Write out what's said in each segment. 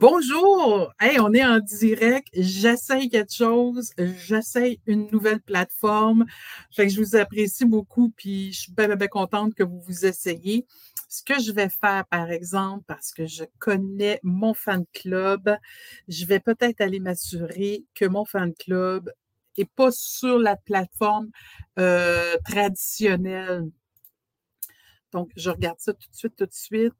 Bonjour! Hey, on est en direct. J'essaye quelque chose. J'essaye une nouvelle plateforme. Je vous apprécie beaucoup, puis je suis bien, bien, contente que vous vous essayez. Ce que je vais faire, par exemple, parce que je connais mon fan club, je vais peut-être aller m'assurer que mon fan club n'est pas sur la plateforme euh, traditionnelle. Donc, je regarde ça tout de suite, tout de suite.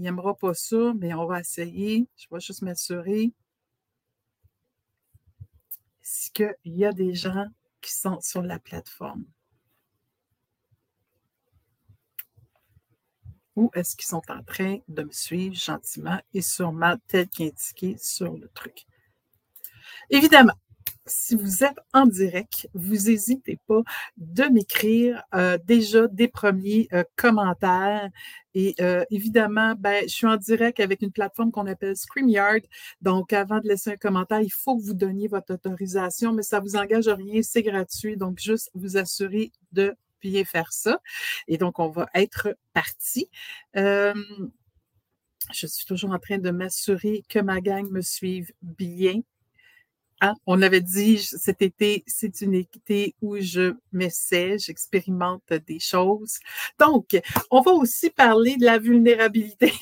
Il n'aimera pas ça, mais on va essayer. Je vais juste m'assurer. Est-ce qu'il y a des gens qui sont sur la plateforme? Ou est-ce qu'ils sont en train de me suivre gentiment et sûrement tel qu'indiqué sur le truc? Évidemment, si vous êtes en direct, vous n'hésitez pas de m'écrire euh, déjà des premiers euh, commentaires. Et euh, évidemment, ben, je suis en direct avec une plateforme qu'on appelle StreamYard. Donc, avant de laisser un commentaire, il faut que vous donniez votre autorisation, mais ça ne vous engage à rien, c'est gratuit. Donc, juste vous assurer de bien faire ça. Et donc, on va être parti. je suis toujours en train de m'assurer que ma gang me suive bien Hein? On avait dit cet été, c'est une été où je m'essaie, j'expérimente des choses. Donc, on va aussi parler de la vulnérabilité.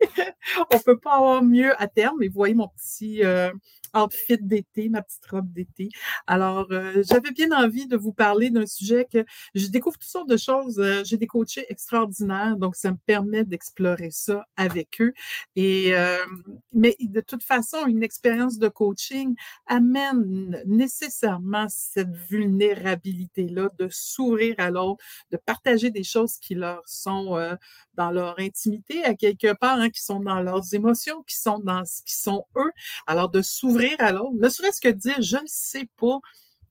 on peut pas avoir mieux à terme. Et vous voyez mon petit, euh, outfit d'été, ma petite robe d'été. Alors, euh, j'avais bien envie de vous parler d'un sujet que je découvre toutes sortes de choses. Euh, j'ai des coachés extraordinaires, donc ça me permet d'explorer ça avec eux. Et euh, mais de toute façon, une expérience de coaching amène nécessairement cette vulnérabilité-là, de s'ouvrir à l'autre, de partager des choses qui leur sont dans leur intimité à quelque part, hein, qui sont dans leurs émotions, qui sont dans ce qui sont eux. Alors, de s'ouvrir à l'autre, ne serait-ce que dire, je ne sais pas,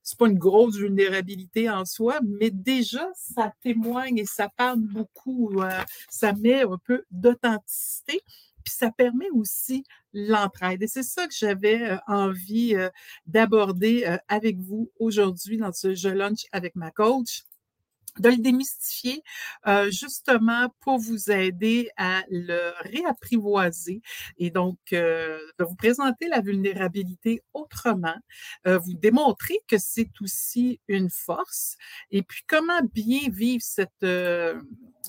c'est pas une grosse vulnérabilité en soi, mais déjà, ça témoigne et ça parle beaucoup, euh, ça met un peu d'authenticité, puis ça permet aussi l'entraide. Et c'est ça que j'avais euh, envie euh, d'aborder avec vous aujourd'hui dans ce Je Lunch avec ma coach de le démystifier euh, justement pour vous aider à le réapprivoiser. Et donc euh, de vous présenter la vulnérabilité autrement, euh, vous démontrer que c'est aussi une force. Et puis comment bien vivre cette,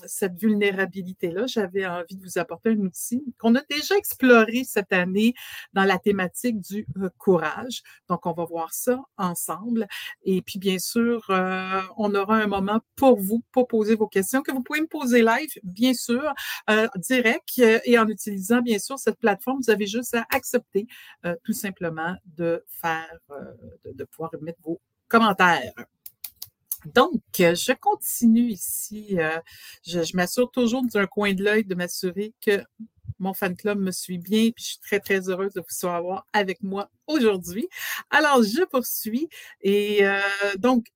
cette vulnérabilité-là. J'avais envie de vous apporter un outil qu'on a déjà exploré cette année dans la thématique du courage. Donc, on va voir ça ensemble. Et puis, bien sûr, on aura un moment pour vous, pour poser vos questions, que vous pouvez me poser live, bien sûr, euh, direct, euh, et en utilisant, bien sûr, cette plateforme, vous avez juste à accepter euh, tout simplement de faire, de, pouvoir mettre vos commentaires. Donc, je continue ici. je, je m'assure toujours d'un coin de l'œil de m'assurer que mon fan club me suit bien, puis je suis très, très heureuse de vous avoir avec moi aujourd'hui. Alors, je poursuis. Et donc,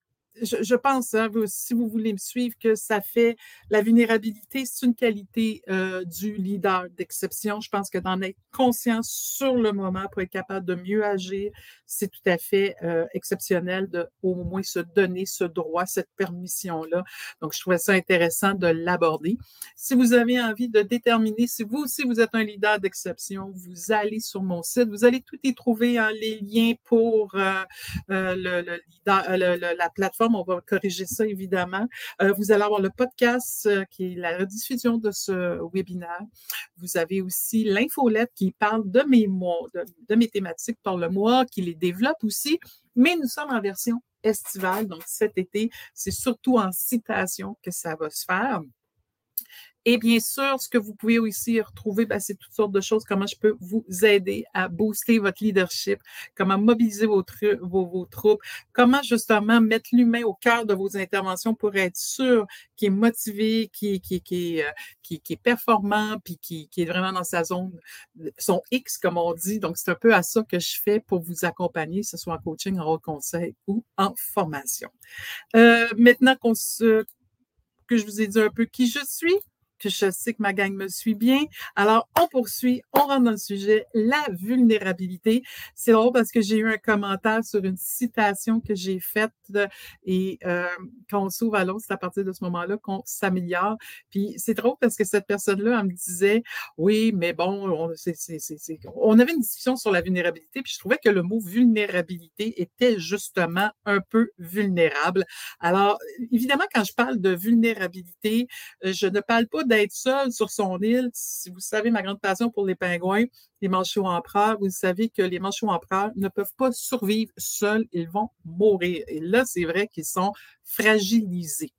je, pense, hein, si vous voulez me suivre, que ça fait la vulnérabilité, c'est une qualité euh, du leader d'exception. Je pense que d'en être conscient sur le moment pour être capable de mieux agir, c'est tout à fait euh, exceptionnel de au moins se donner ce droit, cette permission-là. Donc, je trouvais ça intéressant de l'aborder. Si vous avez envie de déterminer, si vous aussi vous êtes un leader d'exception, vous allez sur mon site, vous allez tout y trouver, hein, les liens pour euh, le, le, leader, la plateforme on va corriger ça évidemment. Euh, vous allez avoir le podcast euh, qui est la rediffusion de ce webinaire. Vous avez aussi l'infolette qui parle de mes de, mes thématiques par le mois, qui les développe aussi. Mais nous sommes en version estivale, donc cet été, c'est surtout en citation que ça va se faire. Et bien sûr, ce que vous pouvez aussi retrouver, ben, c'est toutes sortes de choses, comment je peux vous aider à booster votre leadership, comment mobiliser vos, troupes, comment justement mettre l'humain au cœur de vos interventions pour être sûr qu'il est motivé, qu'il qui, qui, euh, est performant, puis qui, qui est vraiment dans sa zone, son X, comme on dit. Donc, c'est un peu à ça que je fais pour vous accompagner, que ce soit en coaching, en conseil ou en formation. Euh, maintenant qu'on se, que je vous ai dit un peu qui je suis, que je sais que ma gang me suit bien. Alors, on poursuit, on rentre dans le sujet, la vulnérabilité. C'est drôle parce que j'ai eu un commentaire sur une citation que j'ai faite et euh, quand on s'ouvre à l'autre, c'est à partir de ce moment-là qu'on s'améliore. Puis c'est drôle parce que cette personne-là, elle me disait, oui, mais bon, on, on avait une discussion sur la vulnérabilité, puis je trouvais que le mot vulnérabilité était justement un peu vulnérable. Alors, évidemment, quand je parle de vulnérabilité, euh, je ne parle pas d'être seul sur son île. Si vous savez ma grande passion pour les pingouins, les manchots empereurs, vous savez que les manchots empereurs ne peuvent pas survivre seuls, ils vont mourir. Et là, c'est vrai qu'ils sont fragilisés.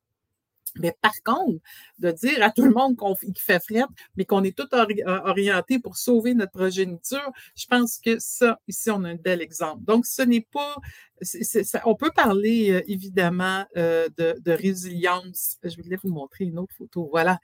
Mais par contre, de dire à tout le monde qu'on fait frette, mais qu'on est tout orienté pour sauver notre progéniture, je pense que ça, ici, on a un bel exemple. Donc, ce n'est pas on peut parler euh, évidemment euh, de, résilience. Je vais vous montrer une autre photo. Voilà.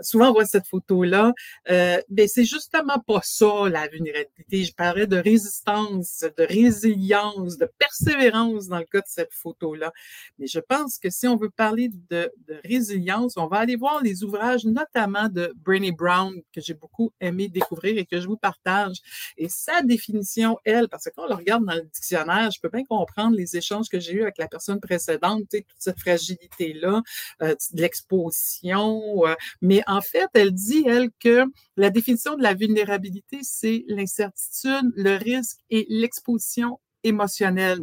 Souvent, on voit cette photo-là. Euh, mais c'est justement pas ça, la vulnérabilité. Je parlais de résistance, de résilience, de persévérance dans le cas de cette photo-là. Mais je pense que si on veut parler de, de résilience, on va aller voir les ouvrages, notamment de Brené Brown, que j'ai beaucoup aimé découvrir et que je vous partage. Et sa définition, elle, parce que quand on le regarde dans le dictionnaire, je peux bien comprendre les échanges que j'ai eus avec la personne précédente, toute cette fragilité-là, euh, l'exposition. Euh, mais en fait, elle dit, elle, que la définition de la vulnérabilité, c'est l'incertitude, le risque et l'exposition émotionnelle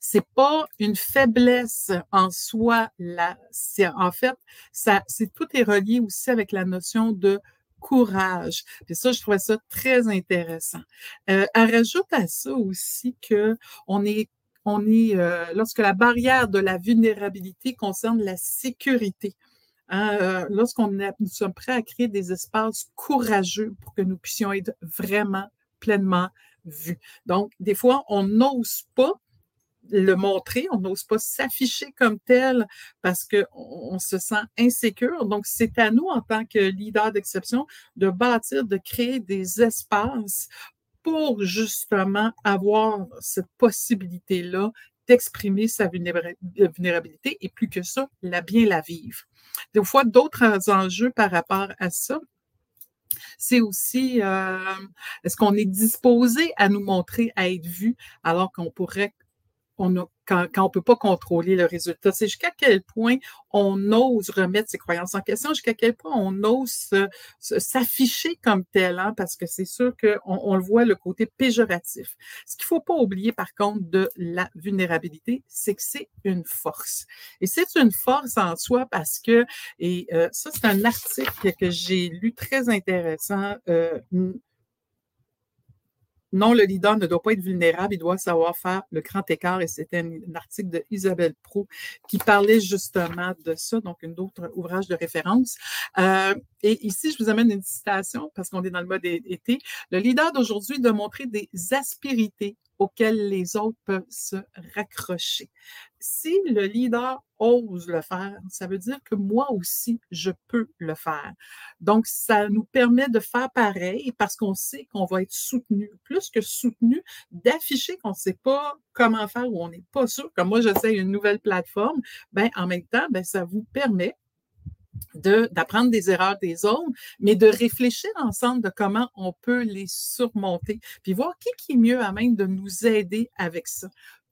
c'est pas une faiblesse en soi. Là, en fait, ça, c'est tout est relié aussi avec la notion de courage. Puis ça, je trouvais ça très intéressant. Euh, elle rajoute à ça aussi que on est on est, euh, lorsque la barrière de la vulnérabilité concerne la sécurité, hein, euh, lorsqu'on nous sommes prêts à créer des espaces courageux pour que nous puissions être vraiment pleinement vus. Donc, des fois, on n'ose pas le montrer, on n'ose pas s'afficher comme tel parce qu'on on se sent insécure. Donc, c'est à nous, en tant que leader d'exception, de bâtir, de créer des espaces pour justement avoir cette possibilité-là d'exprimer sa vulnérabilité et plus que ça, la bien la vivre. Des fois, d'autres enjeux par rapport à ça, c'est aussi euh, est-ce qu'on est disposé à nous montrer, à être vu, alors qu'on pourrait on a, quand, quand, on peut pas contrôler le résultat. C'est jusqu'à quel point on ose remettre ses croyances en question, jusqu'à quel point on ose s'afficher comme tel, hein, parce que c'est sûr qu'on on le voit le côté péjoratif. Ce qu'il faut pas oublier, par contre, de la vulnérabilité, c'est que c'est une force. Et c'est une force en soi parce que, et euh, ça, c'est un article que j'ai lu très intéressant. Euh, non, le leader ne doit pas être vulnérable, il doit savoir faire le grand écart. Et c'était un, article de Isabelle Pro qui parlait justement de ça, donc un autre ouvrage de référence. Euh, et ici, je vous amène une citation parce qu'on est dans le mode été. Le leader d'aujourd'hui doit montrer des aspérités auxquelles les autres peuvent se raccrocher. Si le leader ose le faire, ça veut dire que moi aussi, je peux le faire. Donc, ça nous permet de faire pareil parce qu'on sait qu'on va être soutenu. Plus que soutenu, d'afficher qu'on ne sait pas comment faire ou on n'est pas sûr. Comme moi, j'essaie une nouvelle plateforme, ben, en même temps, ben, ça vous permet d'apprendre des erreurs des autres, mais de réfléchir ensemble de comment on peut les surmonter, puis voir qui, qui est mieux à même de nous aider avec ça.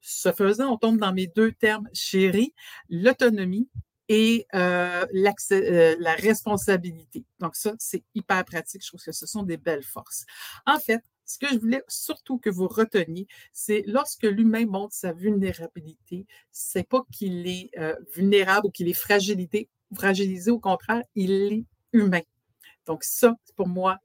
Ce faisant, on tombe dans mes deux termes chéris, l'autonomie et euh, euh, la responsabilité. Donc ça, c'est hyper pratique. Je trouve que ce sont des belles forces. En fait, ce que je voulais surtout que vous reteniez, c'est lorsque l'humain montre sa vulnérabilité, c'est pas qu'il est euh, vulnérable ou qu'il est fragilité, fragilisé, au contraire, il est humain. Donc ça, pour moi,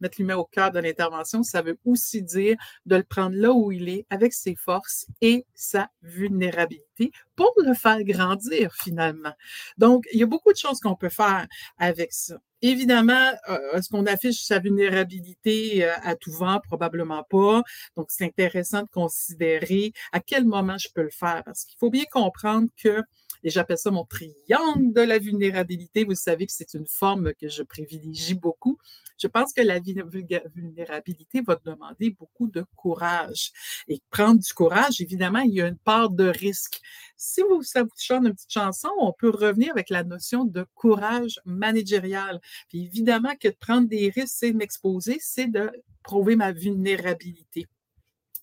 mettre l'humain au cœur de l'intervention, ça veut aussi dire de le prendre là où il est, avec ses forces et sa vulnérabilité, pour le faire grandir finalement. Donc, il y a beaucoup de choses qu'on peut faire avec ça. Évidemment, euh, est-ce qu'on affiche sa vulnérabilité euh, à tout vent? Probablement pas. Donc, c'est intéressant de considérer à quel moment je peux le faire parce qu'il faut bien comprendre que Et j'appelle ça mon triangle de la vulnérabilité. Vous savez que c'est une forme que je privilégie beaucoup. Je pense que la vulnérabilité va demander beaucoup de courage. Et prendre du courage, évidemment, il y a une part de risque. Si vous, ça vous chante une petite chanson, on peut revenir avec la notion de courage managérial. Puis évidemment que de prendre des risques, c'est m'exposer, c'est de prouver ma vulnérabilité.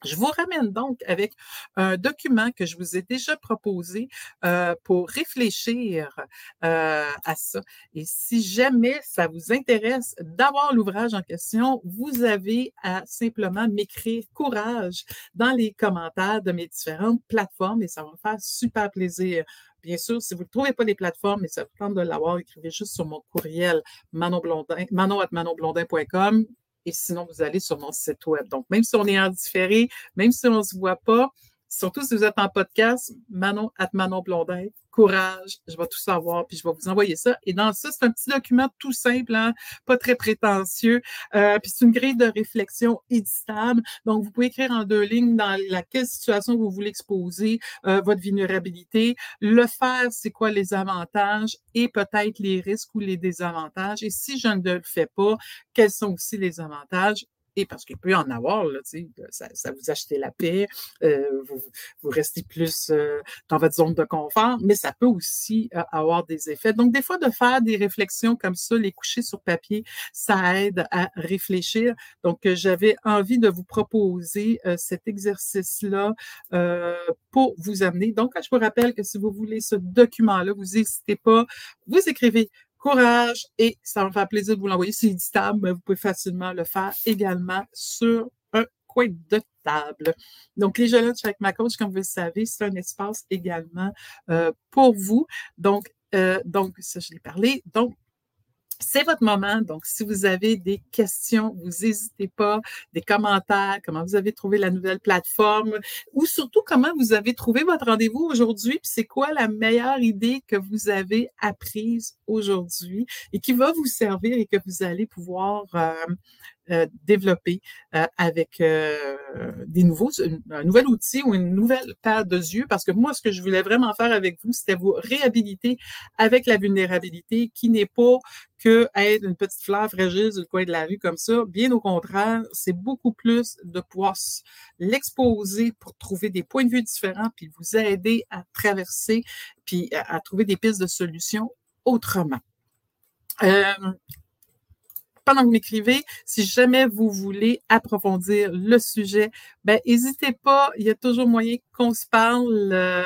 Je vous ramène donc avec un document que je vous ai déjà proposé euh, pour réfléchir euh, à ça. Et si jamais ça vous intéresse d'avoir l'ouvrage en question, vous avez à simplement m'écrire courage dans les commentaires de mes différentes plateformes et ça va me faire super plaisir. Bien sûr, si vous ne trouvez pas les plateformes et ça vous tente de l'avoir, écrivez juste sur mon courriel manonblondin, manon.manonblondin.com et sinon, vous allez sur mon site web. Donc, même si on est en différé, même si on ne se voit pas, surtout si vous êtes en podcast, Manon at Manon Blondin, courage, je vais tout savoir, puis je vais vous envoyer ça. Et dans ça, c'est un petit document tout simple, hein, pas très prétentieux, euh, puis c'est une grille de réflexion éditable. Donc, vous pouvez écrire en deux lignes dans laquelle situation vous voulez exposer euh, votre vulnérabilité, le faire, c'est quoi les avantages et peut-être les risques ou les désavantages. Et si je ne le fais pas, quels sont aussi les avantages? Parce qu'il peut en avoir, là, ça, ça vous achète la paix, euh, vous, restez plus euh, dans votre zone de confort, mais ça peut aussi euh, avoir des effets. Donc, des fois, de faire des réflexions comme ça, les coucher sur papier, ça aide à réfléchir. Donc, j'avais envie de vous proposer cet exercice-là pour vous amener. Donc, je vous rappelle que si vous voulez ce document-là, vous n'hésitez pas, vous écrivez courage et ça me fait plaisir de vous l'envoyer. C'est éditable, mais vous pouvez facilement le faire également sur un coin de table. Donc, les jeux avec ma coach, comme vous le savez, c'est un espace également euh, pour vous. Donc, euh, donc, ça, je l'ai parlé. Donc, c'est votre moment. Donc, si vous avez des questions, vous n'hésitez pas, des commentaires, comment vous avez trouvé la nouvelle plateforme ou surtout comment vous avez trouvé votre rendez-vous aujourd'hui, puis c'est quoi la meilleure idée que vous avez apprise aujourd'hui et qui va vous servir et que vous allez pouvoir euh, développer euh, avec euh, des nouveaux, un nouvel outil ou une nouvelle paire de yeux, parce que moi, ce que je voulais vraiment faire avec vous, c'était vous réhabiliter avec la vulnérabilité, qui n'est pas que être une petite fleur fragile sur le coin de la rue comme ça. Bien au contraire, c'est beaucoup plus de pouvoir l'exposer pour trouver des points de vue différents, puis vous aider à traverser, puis à, trouver des pistes de solutions autrement. Euh, pendant que vous m'écrivez, si jamais vous voulez approfondir le sujet, ben n'hésitez pas, il y a toujours moyen qu'on se parle. Euh,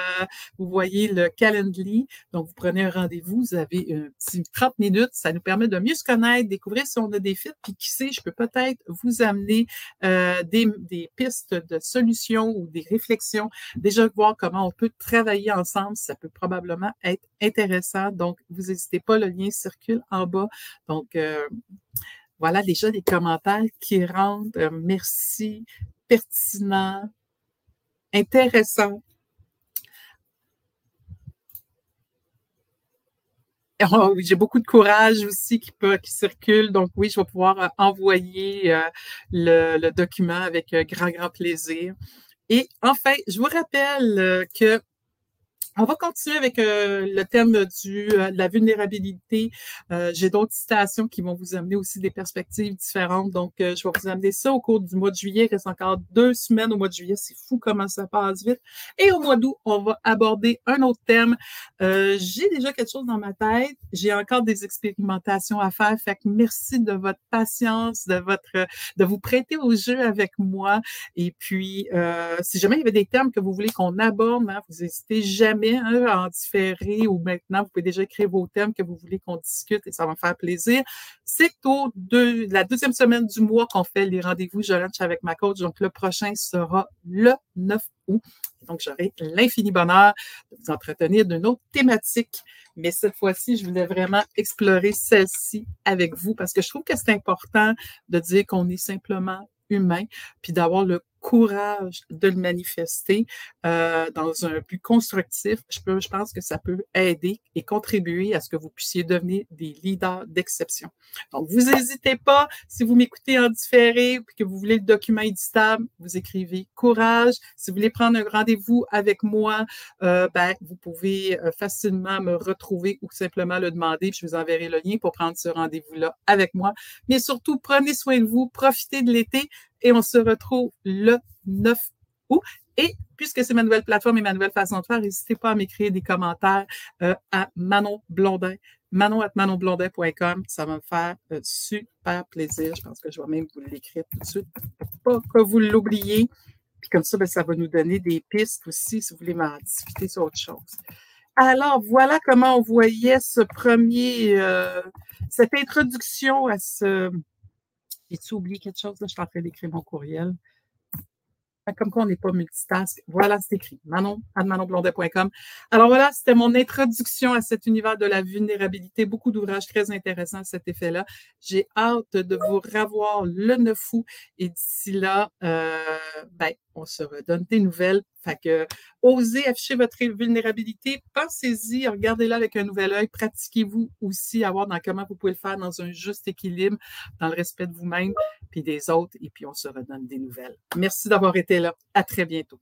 vous voyez le Calendly, donc vous prenez un rendez-vous, vous avez un petit 30 minutes, ça nous permet de mieux se connaître, découvrir si on a des fits, puis qui sait, je peux peut-être vous amener euh, des, des pistes de solutions ou des réflexions, déjà voir comment on peut travailler ensemble, ça peut probablement être intéressant. Donc, vous n'hésitez pas, le lien circule en bas. Donc, euh, voilà déjà des commentaires qui rendent euh, merci, pertinent, intéressant. J'ai beaucoup de courage aussi qui, circule. Donc oui, je vais pouvoir euh, envoyer le, le, document avec grand, grand plaisir. Et enfin, je vous rappelle que on va continuer avec euh, le thème du, euh, de la vulnérabilité. Euh, j'ai d'autres citations qui vont vous amener aussi des perspectives différentes. Donc, je vais vous amener ça au cours du mois de juillet. Il reste encore deux semaines au mois de juillet. C'est fou comment ça passe vite. Et au mois d'août, on va aborder un autre thème. j'ai déjà quelque chose dans ma tête. J'ai encore des expérimentations à faire. Fait que merci de votre patience, de votre, de vous prêter au jeu avec moi. Et puis, si jamais il y avait des thèmes que vous voulez qu'on aborde, hein, vous n'hésitez jamais Hein, en différé ou maintenant, vous pouvez déjà écrire vos thèmes que vous voulez qu'on discute et ça va me faire plaisir. C'est au de la deuxième semaine du mois qu'on fait les rendez-vous Je lunch avec ma coach. Donc, le prochain sera le 9 août. Donc, j'aurai l'infini bonheur de vous entretenir d'une autre thématique. Mais cette fois-ci, je voulais vraiment explorer celle-ci avec vous parce que je trouve que c'est important de dire qu'on est simplement humain, puis d'avoir le courage de le manifester euh, dans un but constructif, je, peux, je pense que ça peut aider et contribuer à ce que vous puissiez devenir des leaders d'exception. Donc, vous n'hésitez pas, si vous m'écoutez en différé et que vous voulez le document éditable, vous écrivez courage. Si vous voulez prendre un rendez-vous avec moi, euh, ben, vous pouvez euh, facilement me retrouver ou simplement le demander, puis je vous enverrai le lien pour prendre ce rendez-vous-là avec moi. Mais surtout, prenez soin de vous, profitez de l'été et on se retrouve le 9 août. Et puisque c'est ma nouvelle plateforme et ma nouvelle façon de faire, n'hésitez pas à m'écrire des commentaires euh, à Manon Blondin, manon manonblondin.com. Ça va me faire euh, super plaisir. Je pense que je vais même vous l'écrire tout de suite pas que vous l'oubliez. Puis comme ça, ben, ça va nous donner des pistes aussi si vous voulez m'en discuter sur autre chose. Alors, voilà comment on voyait ce premier, euh, cette introduction à ce, j'ai-tu oublié quelque chose? Là, je suis en train d'écrire mon courriel. Comme quoi, on n'est pas multitask. Voilà, c'est écrit. Manon, manonblondet.com. Alors voilà, c'était mon introduction à cet univers de la vulnérabilité. Beaucoup d'ouvrages très intéressants à cet effet-là. J'ai hâte de vous revoir le 9 août. Et d'ici là, euh, ben, on se redonne des nouvelles. Fait que, osez afficher votre vulnérabilité. Pensez-y, regardez-la avec un nouvel œil. Pratiquez-vous aussi à voir dans comment vous pouvez le faire dans un juste équilibre, dans le respect de vous-même puis des autres. Et puis, on se redonne des nouvelles. Merci d'avoir été là. À très bientôt.